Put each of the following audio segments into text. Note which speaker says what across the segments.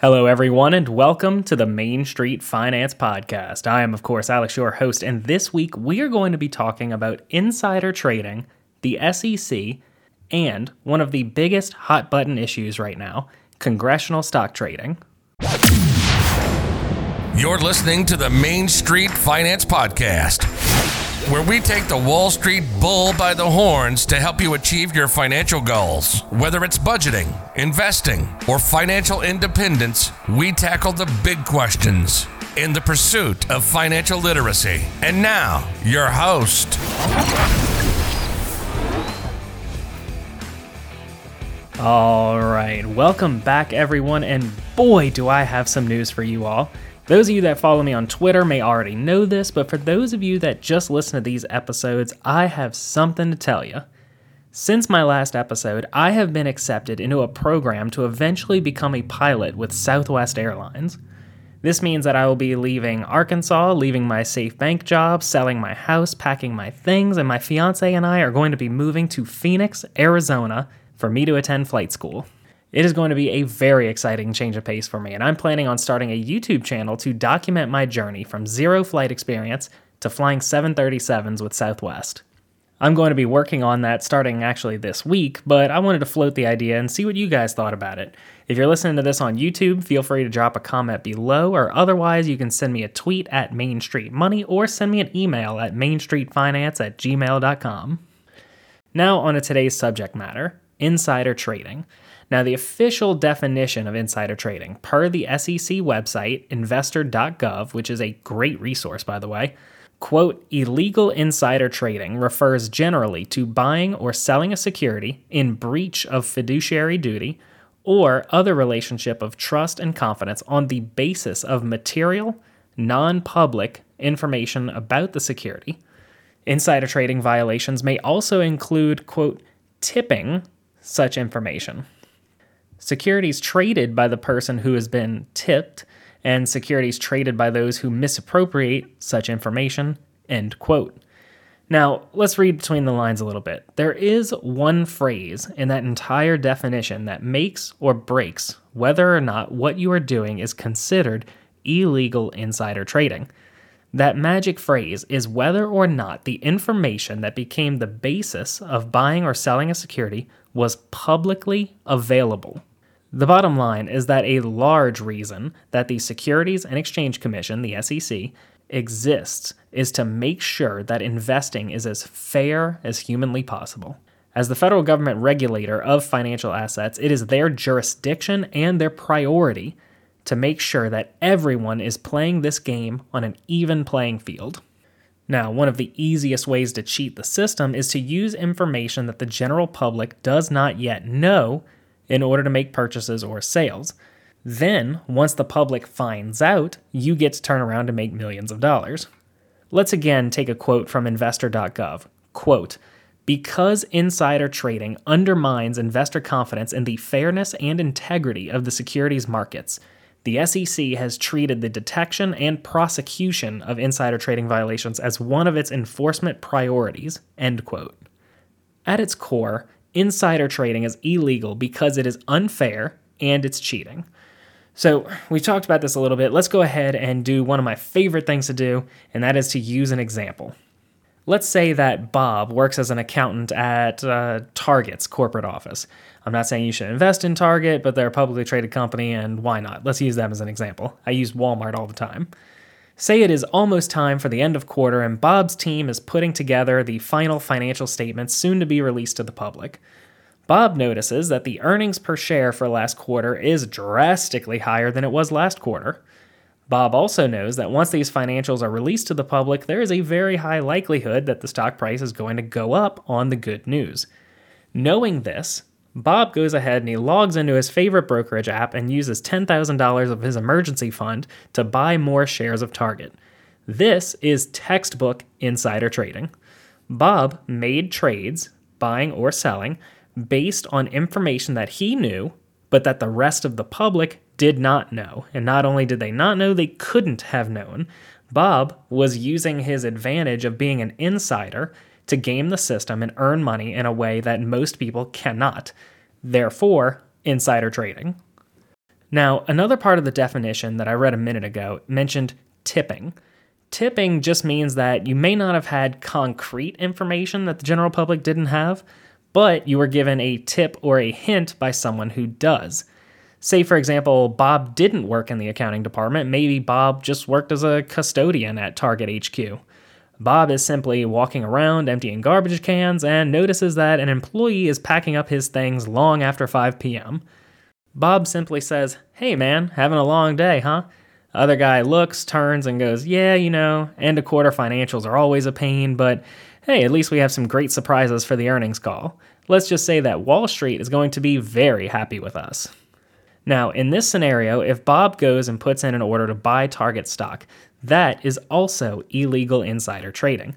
Speaker 1: Hello, everyone, and welcome to the Main Street Finance Podcast. I am, of course, Alex, your host, and this week we are going to be talking about insider trading, the SEC, and one of the biggest hot button issues right now congressional stock trading.
Speaker 2: You're listening to the Main Street Finance Podcast, where we take the Wall Street bull by the horns to help you achieve your financial goals. Whether it's budgeting, investing, or financial independence, we tackle the big questions in the pursuit of financial literacy. And now, your host.
Speaker 1: All right, welcome back, everyone, and boy, do I have some news for you all. Those of you that follow me on Twitter may already know this, but for those of you that just listen to these episodes, I have something to tell you. Since my last episode, I have been accepted into a program to eventually become a pilot with Southwest Airlines. This means that I will be leaving Arkansas, leaving my safe bank job, selling my house, packing my things, and my fiance and I are going to be moving to Phoenix, Arizona for me to attend flight school. It is going to be a very exciting change of pace for me, and I'm planning on starting a YouTube channel to document my journey from zero flight experience to flying 737s with Southwest. I'm going to be working on that starting actually this week, but I wanted to float the idea and see what you guys thought about it. If you're listening to this on YouTube, feel free to drop a comment below, or otherwise, you can send me a tweet at Main Street Money or send me an email at mainstreetfinance at gmail.com. Now, on to today's subject matter insider trading. Now, the official definition of insider trading, per the SEC website, investor.gov, which is a great resource, by the way, quote, illegal insider trading refers generally to buying or selling a security in breach of fiduciary duty or other relationship of trust and confidence on the basis of material, non public information about the security. Insider trading violations may also include, quote, tipping such information. Securities traded by the person who has been tipped, and securities traded by those who misappropriate such information. End quote. Now, let's read between the lines a little bit. There is one phrase in that entire definition that makes or breaks whether or not what you are doing is considered illegal insider trading. That magic phrase is whether or not the information that became the basis of buying or selling a security was publicly available. The bottom line is that a large reason that the Securities and Exchange Commission, the SEC, exists is to make sure that investing is as fair as humanly possible. As the federal government regulator of financial assets, it is their jurisdiction and their priority to make sure that everyone is playing this game on an even playing field. Now, one of the easiest ways to cheat the system is to use information that the general public does not yet know in order to make purchases or sales. Then, once the public finds out, you get to turn around and make millions of dollars. Let's again take a quote from investor.gov. Quote, because insider trading undermines investor confidence in the fairness and integrity of the securities markets, the SEC has treated the detection and prosecution of insider trading violations as one of its enforcement priorities. End quote. At its core, insider trading is illegal because it is unfair and it's cheating. So, we've talked about this a little bit. Let's go ahead and do one of my favorite things to do, and that is to use an example. Let's say that Bob works as an accountant at uh, Target's corporate office. I'm not saying you should invest in Target, but they're a publicly traded company, and why not? Let's use them as an example. I use Walmart all the time. Say it is almost time for the end of quarter, and Bob's team is putting together the final financial statements soon to be released to the public. Bob notices that the earnings per share for last quarter is drastically higher than it was last quarter. Bob also knows that once these financials are released to the public, there is a very high likelihood that the stock price is going to go up on the good news. Knowing this, Bob goes ahead and he logs into his favorite brokerage app and uses $10,000 of his emergency fund to buy more shares of Target. This is textbook insider trading. Bob made trades, buying or selling, based on information that he knew, but that the rest of the public did not know. And not only did they not know, they couldn't have known. Bob was using his advantage of being an insider to game the system and earn money in a way that most people cannot. Therefore, insider trading. Now, another part of the definition that I read a minute ago mentioned tipping. Tipping just means that you may not have had concrete information that the general public didn't have, but you were given a tip or a hint by someone who does. Say, for example, Bob didn't work in the accounting department, maybe Bob just worked as a custodian at Target HQ. Bob is simply walking around emptying garbage cans and notices that an employee is packing up his things long after 5 p.m. Bob simply says, Hey man, having a long day, huh? Other guy looks, turns, and goes, Yeah, you know, end of quarter financials are always a pain, but hey, at least we have some great surprises for the earnings call. Let's just say that Wall Street is going to be very happy with us. Now, in this scenario, if Bob goes and puts in an order to buy Target stock, that is also illegal insider trading.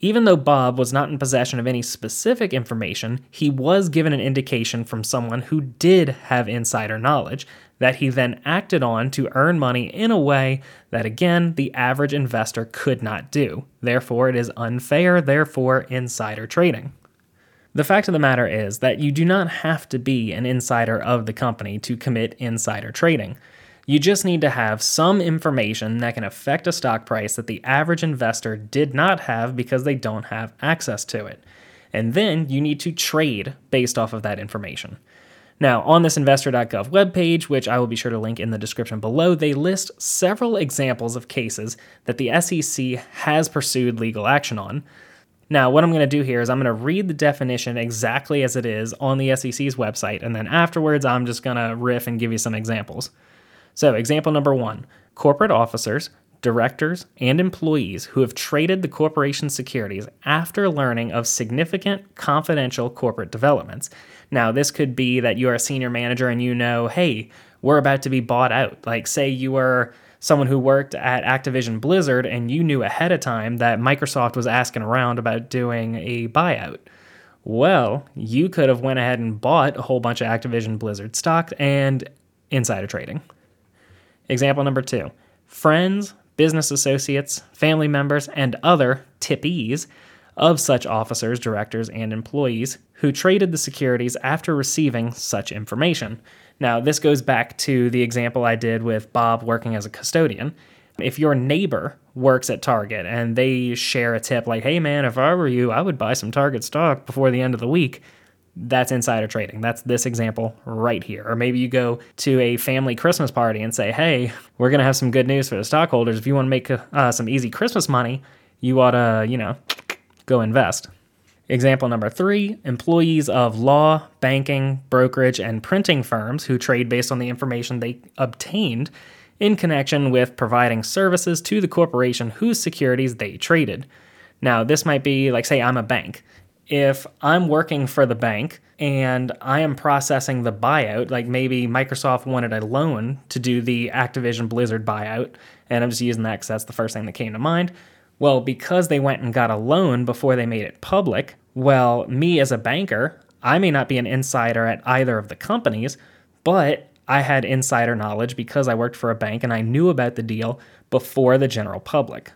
Speaker 1: Even though Bob was not in possession of any specific information, he was given an indication from someone who did have insider knowledge that he then acted on to earn money in a way that, again, the average investor could not do. Therefore, it is unfair, therefore, insider trading. The fact of the matter is that you do not have to be an insider of the company to commit insider trading. You just need to have some information that can affect a stock price that the average investor did not have because they don't have access to it. And then you need to trade based off of that information. Now, on this investor.gov webpage, which I will be sure to link in the description below, they list several examples of cases that the SEC has pursued legal action on. Now, what I'm going to do here is I'm going to read the definition exactly as it is on the SEC's website, and then afterwards, I'm just going to riff and give you some examples. So, example number one corporate officers, directors, and employees who have traded the corporation's securities after learning of significant confidential corporate developments. Now, this could be that you are a senior manager and you know, hey, we're about to be bought out. Like, say you were someone who worked at Activision Blizzard and you knew ahead of time that Microsoft was asking around about doing a buyout. Well, you could have went ahead and bought a whole bunch of Activision Blizzard stock and insider trading. Example number 2. Friends, business associates, family members, and other tippees of such officers, directors, and employees who traded the securities after receiving such information. Now, this goes back to the example I did with Bob working as a custodian. If your neighbor works at Target and they share a tip like, hey man, if I were you, I would buy some Target stock before the end of the week, that's insider trading. That's this example right here. Or maybe you go to a family Christmas party and say, hey, we're going to have some good news for the stockholders. If you want to make uh, some easy Christmas money, you ought to, you know, go invest. Example number three employees of law, banking, brokerage, and printing firms who trade based on the information they obtained in connection with providing services to the corporation whose securities they traded. Now, this might be like, say, I'm a bank. If I'm working for the bank and I am processing the buyout, like maybe Microsoft wanted a loan to do the Activision Blizzard buyout, and I'm just using that because that's the first thing that came to mind. Well, because they went and got a loan before they made it public, well, me as a banker, I may not be an insider at either of the companies, but I had insider knowledge because I worked for a bank and I knew about the deal before the general public.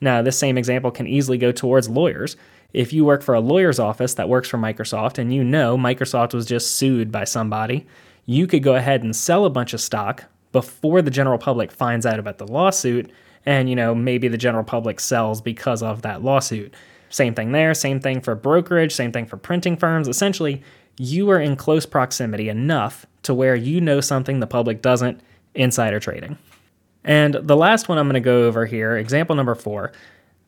Speaker 1: Now, this same example can easily go towards lawyers. If you work for a lawyer's office that works for Microsoft and you know Microsoft was just sued by somebody, you could go ahead and sell a bunch of stock before the general public finds out about the lawsuit and you know maybe the general public sells because of that lawsuit. Same thing there, same thing for brokerage, same thing for printing firms. Essentially, you are in close proximity enough to where you know something the public doesn't insider trading. And the last one I'm going to go over here, example number four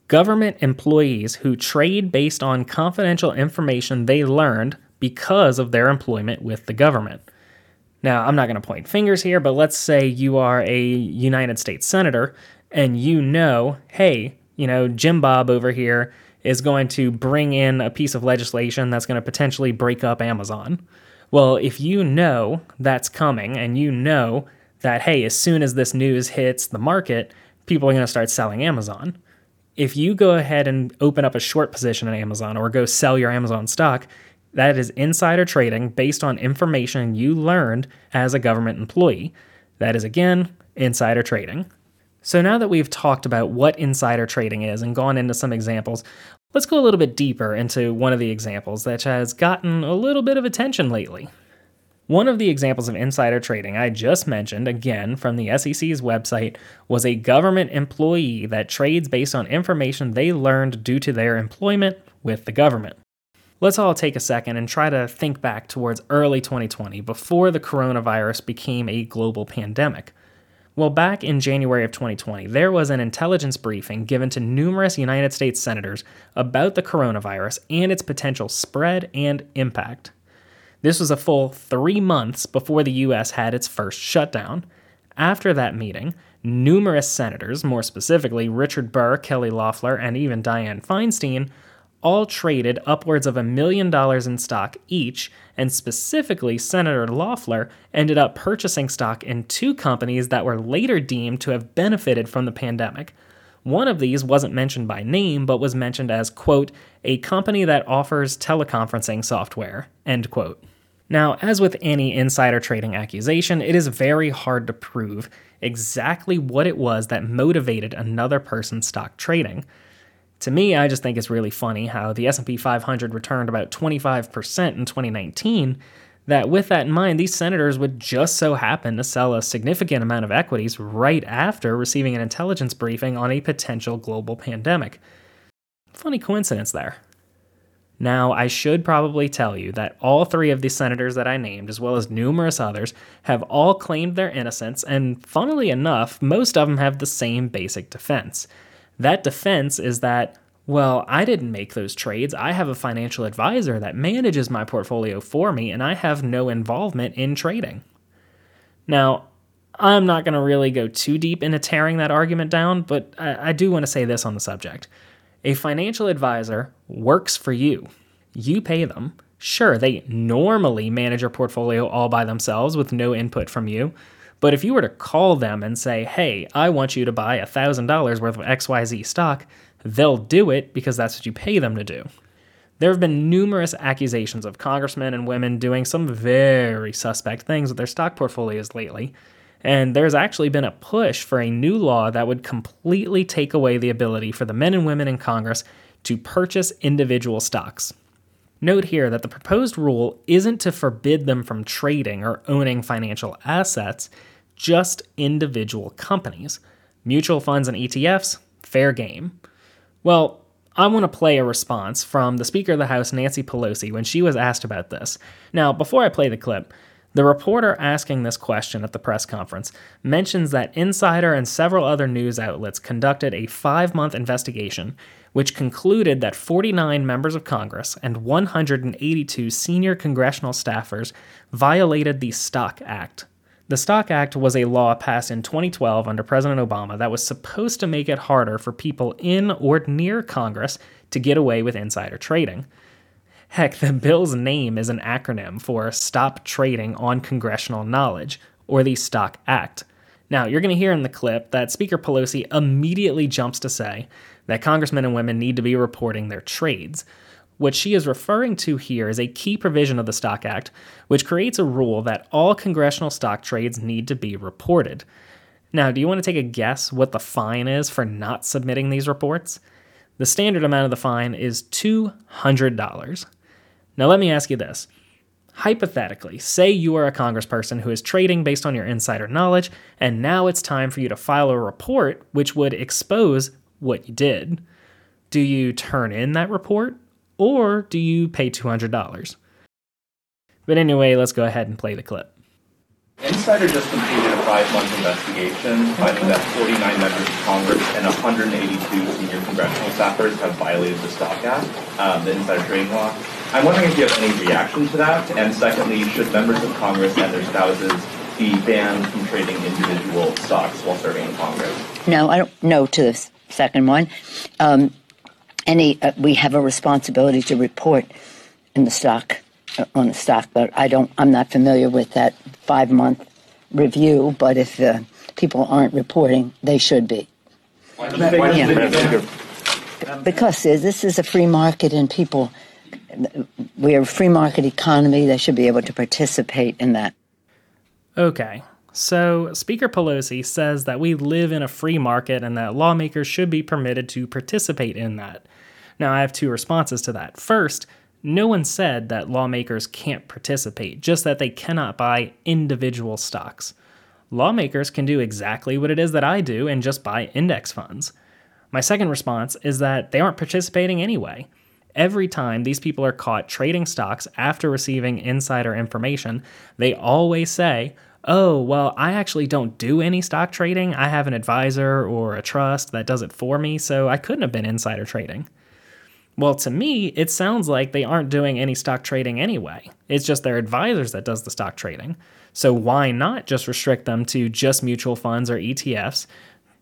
Speaker 1: government employees who trade based on confidential information they learned because of their employment with the government. Now, I'm not going to point fingers here, but let's say you are a United States Senator and you know, hey, you know, Jim Bob over here is going to bring in a piece of legislation that's going to potentially break up Amazon. Well, if you know that's coming and you know that, hey, as soon as this news hits the market, people are going to start selling Amazon. If you go ahead and open up a short position in Amazon or go sell your Amazon stock, that is insider trading based on information you learned as a government employee. That is, again, insider trading. So, now that we've talked about what insider trading is and gone into some examples, let's go a little bit deeper into one of the examples that has gotten a little bit of attention lately. One of the examples of insider trading I just mentioned, again from the SEC's website, was a government employee that trades based on information they learned due to their employment with the government. Let's all take a second and try to think back towards early 2020, before the coronavirus became a global pandemic. Well, back in January of 2020, there was an intelligence briefing given to numerous United States senators about the coronavirus and its potential spread and impact. This was a full three months before the US had its first shutdown. After that meeting, numerous senators, more specifically Richard Burr, Kelly Loeffler, and even Dianne Feinstein, all traded upwards of a million dollars in stock each, and specifically, Senator Loeffler ended up purchasing stock in two companies that were later deemed to have benefited from the pandemic. One of these wasn't mentioned by name, but was mentioned as, quote, a company that offers teleconferencing software, end quote. Now, as with any insider trading accusation, it is very hard to prove exactly what it was that motivated another person's stock trading. To me, I just think it's really funny how the S&P 500 returned about 25% in 2019, that with that in mind, these senators would just so happen to sell a significant amount of equities right after receiving an intelligence briefing on a potential global pandemic. Funny coincidence there. Now, I should probably tell you that all three of the senators that I named, as well as numerous others, have all claimed their innocence, and funnily enough, most of them have the same basic defense. That defense is that, well, I didn't make those trades. I have a financial advisor that manages my portfolio for me, and I have no involvement in trading. Now, I'm not going to really go too deep into tearing that argument down, but I, I do want to say this on the subject. A financial advisor works for you. You pay them. Sure, they normally manage your portfolio all by themselves with no input from you. But if you were to call them and say, hey, I want you to buy $1,000 worth of XYZ stock, they'll do it because that's what you pay them to do. There have been numerous accusations of congressmen and women doing some very suspect things with their stock portfolios lately, and there's actually been a push for a new law that would completely take away the ability for the men and women in Congress to purchase individual stocks. Note here that the proposed rule isn't to forbid them from trading or owning financial assets, just individual companies. Mutual funds and ETFs, fair game. Well, I want to play a response from the Speaker of the House, Nancy Pelosi, when she was asked about this. Now, before I play the clip, the reporter asking this question at the press conference mentions that Insider and several other news outlets conducted a five month investigation which concluded that 49 members of Congress and 182 senior congressional staffers violated the Stock Act. The Stock Act was a law passed in 2012 under President Obama that was supposed to make it harder for people in or near Congress to get away with insider trading. Heck, the bill's name is an acronym for Stop Trading on Congressional Knowledge, or the Stock Act. Now, you're going to hear in the clip that Speaker Pelosi immediately jumps to say that congressmen and women need to be reporting their trades. What she is referring to here is a key provision of the Stock Act, which creates a rule that all congressional stock trades need to be reported. Now, do you want to take a guess what the fine is for not submitting these reports? The standard amount of the fine is $200. Now, let me ask you this. Hypothetically, say you are a congressperson who is trading based on your insider knowledge, and now it's time for you to file a report which would expose what you did. Do you turn in that report, or do you pay $200? But anyway, let's go ahead and play the clip.
Speaker 3: Insider just completed a five-month investigation finding that 49 members of Congress and 182 senior congressional staffers have violated the Stock Act, um, the insider trading law. I'm wondering if you have any reaction to that, and secondly, should members of Congress and their spouses be banned from trading individual stocks while serving in Congress?
Speaker 4: No, I don't know to the second one. Um, any, uh, we have a responsibility to report in the stock uh, on the stock, but I don't. I'm not familiar with that five month review. But if uh, people aren't reporting, they should be. Yeah. Because this is a free market and people, we're a free market economy. They should be able to participate in that.
Speaker 1: Okay. So, Speaker Pelosi says that we live in a free market and that lawmakers should be permitted to participate in that. Now, I have two responses to that. First, No one said that lawmakers can't participate, just that they cannot buy individual stocks. Lawmakers can do exactly what it is that I do and just buy index funds. My second response is that they aren't participating anyway. Every time these people are caught trading stocks after receiving insider information, they always say, Oh, well, I actually don't do any stock trading. I have an advisor or a trust that does it for me, so I couldn't have been insider trading. Well, to me, it sounds like they aren't doing any stock trading anyway. It's just their advisors that does the stock trading. So why not just restrict them to just mutual funds or ETFs?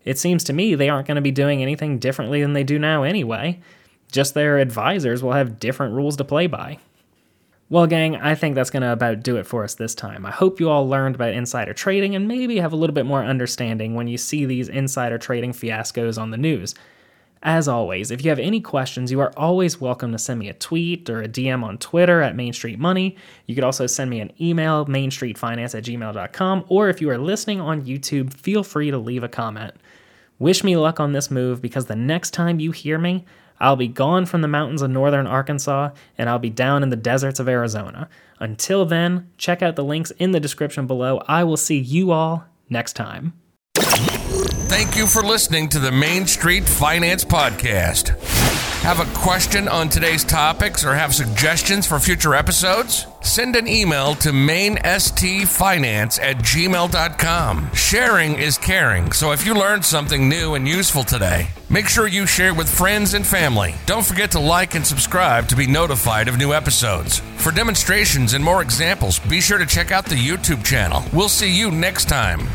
Speaker 1: It seems to me they aren't going to be doing anything differently than they do now anyway. Just their advisors will have different rules to play by. Well, gang, I think that's going to about do it for us this time. I hope you all learned about insider trading and maybe have a little bit more understanding when you see these insider trading fiascos on the news. As always, if you have any questions, you are always welcome to send me a tweet or a DM on Twitter at Main Street Money. You could also send me an email, mainstreetfinance at gmail.com, or if you are listening on YouTube, feel free to leave a comment. Wish me luck on this move because the next time you hear me, I'll be gone from the mountains of northern Arkansas and I'll be down in the deserts of Arizona. Until then, check out the links in the description below. I will see you all next time.
Speaker 2: Thank you for listening to the Main Street Finance Podcast. Have a question on today's topics or have suggestions for future episodes? Send an email to mainstfinance at gmail.com. Sharing is caring, so if you learned something new and useful today, make sure you share with friends and family. Don't forget to like and subscribe to be notified of new episodes. For demonstrations and more examples, be sure to check out the YouTube channel. We'll see you next time.